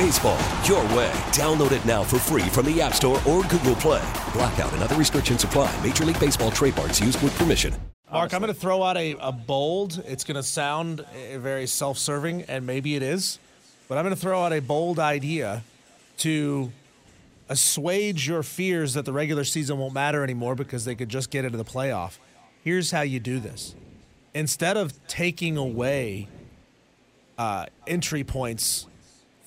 Baseball, your way. Download it now for free from the App Store or Google Play. Blackout and other restrictions apply. Major League Baseball trademarks used with permission. Mark, I'm going to throw out a, a bold. It's going to sound uh, very self serving, and maybe it is, but I'm going to throw out a bold idea to assuage your fears that the regular season won't matter anymore because they could just get into the playoff. Here's how you do this instead of taking away uh, entry points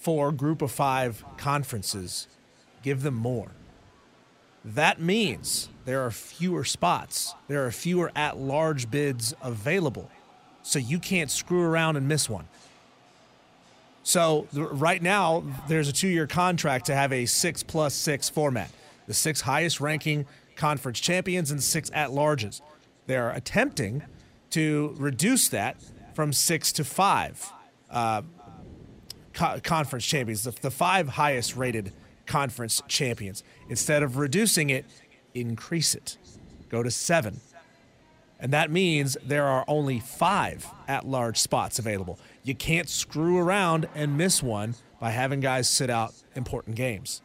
for group of five conferences, give them more. That means there are fewer spots, there are fewer at large bids available. So you can't screw around and miss one. So right now, there's a two year contract to have a six plus six format. The six highest ranking conference champions and six at larges. They're attempting to reduce that from six to five uh, co- conference champions, the, the five highest rated conference champions. Instead of reducing it, increase it. Go to seven. And that means there are only five at large spots available. You can't screw around and miss one by having guys sit out important games.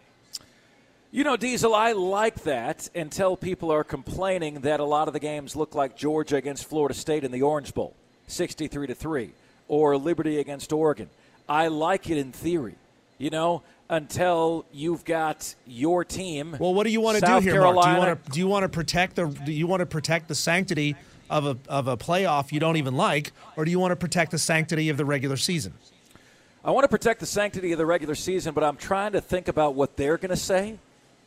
You know, Diesel, I like that until people are complaining that a lot of the games look like Georgia against Florida State in the Orange Bowl, 63 to 3, or Liberty against Oregon. I like it in theory, you know, until you've got your team. Well, what do you want to South do here, Carolina, Mark? Do you want to do you want to protect the do you want to protect the sanctity of a of a playoff you don't even like, or do you want to protect the sanctity of the regular season? I want to protect the sanctity of the regular season, but I'm trying to think about what they're going to say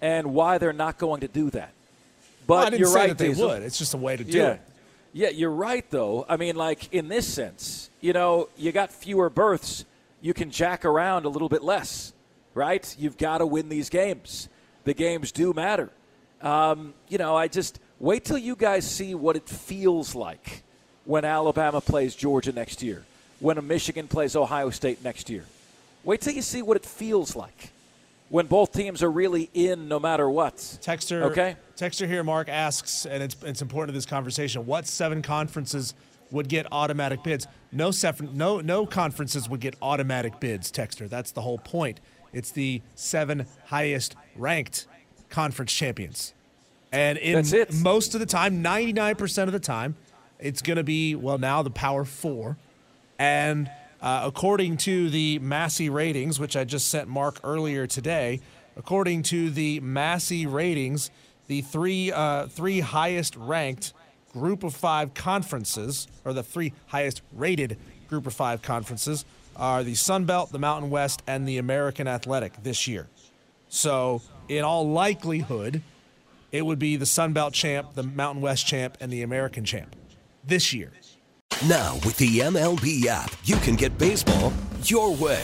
and why they're not going to do that. But Well, you're right, that they Diesel. would. It's just a way to do yeah. it. Yeah, you're right, though. I mean, like, in this sense, you know, you got fewer berths. You can jack around a little bit less, right? You've got to win these games. The games do matter. Um, you know, I just wait till you guys see what it feels like when Alabama plays Georgia next year, when a Michigan plays Ohio State next year. Wait till you see what it feels like when both teams are really in no matter what. Texter, Okay. Texter here, Mark asks, and it's, it's important to this conversation. What seven conferences would get automatic bids? No, no, no conferences would get automatic bids. Texter, that's the whole point. It's the seven highest ranked conference champions, and in That's it. most of the time, ninety nine percent of the time, it's going to be well now the Power Four, and uh, according to the Massey ratings, which I just sent Mark earlier today, according to the Massey ratings, the three uh, three highest ranked Group of Five conferences, or the three highest rated Group of Five conferences, are the Sun Belt, the Mountain West, and the American Athletic this year. So, in all likelihood, it would be the Sun Belt champ, the Mountain West champ, and the American champ this year. Now, with the MLB app, you can get baseball your way.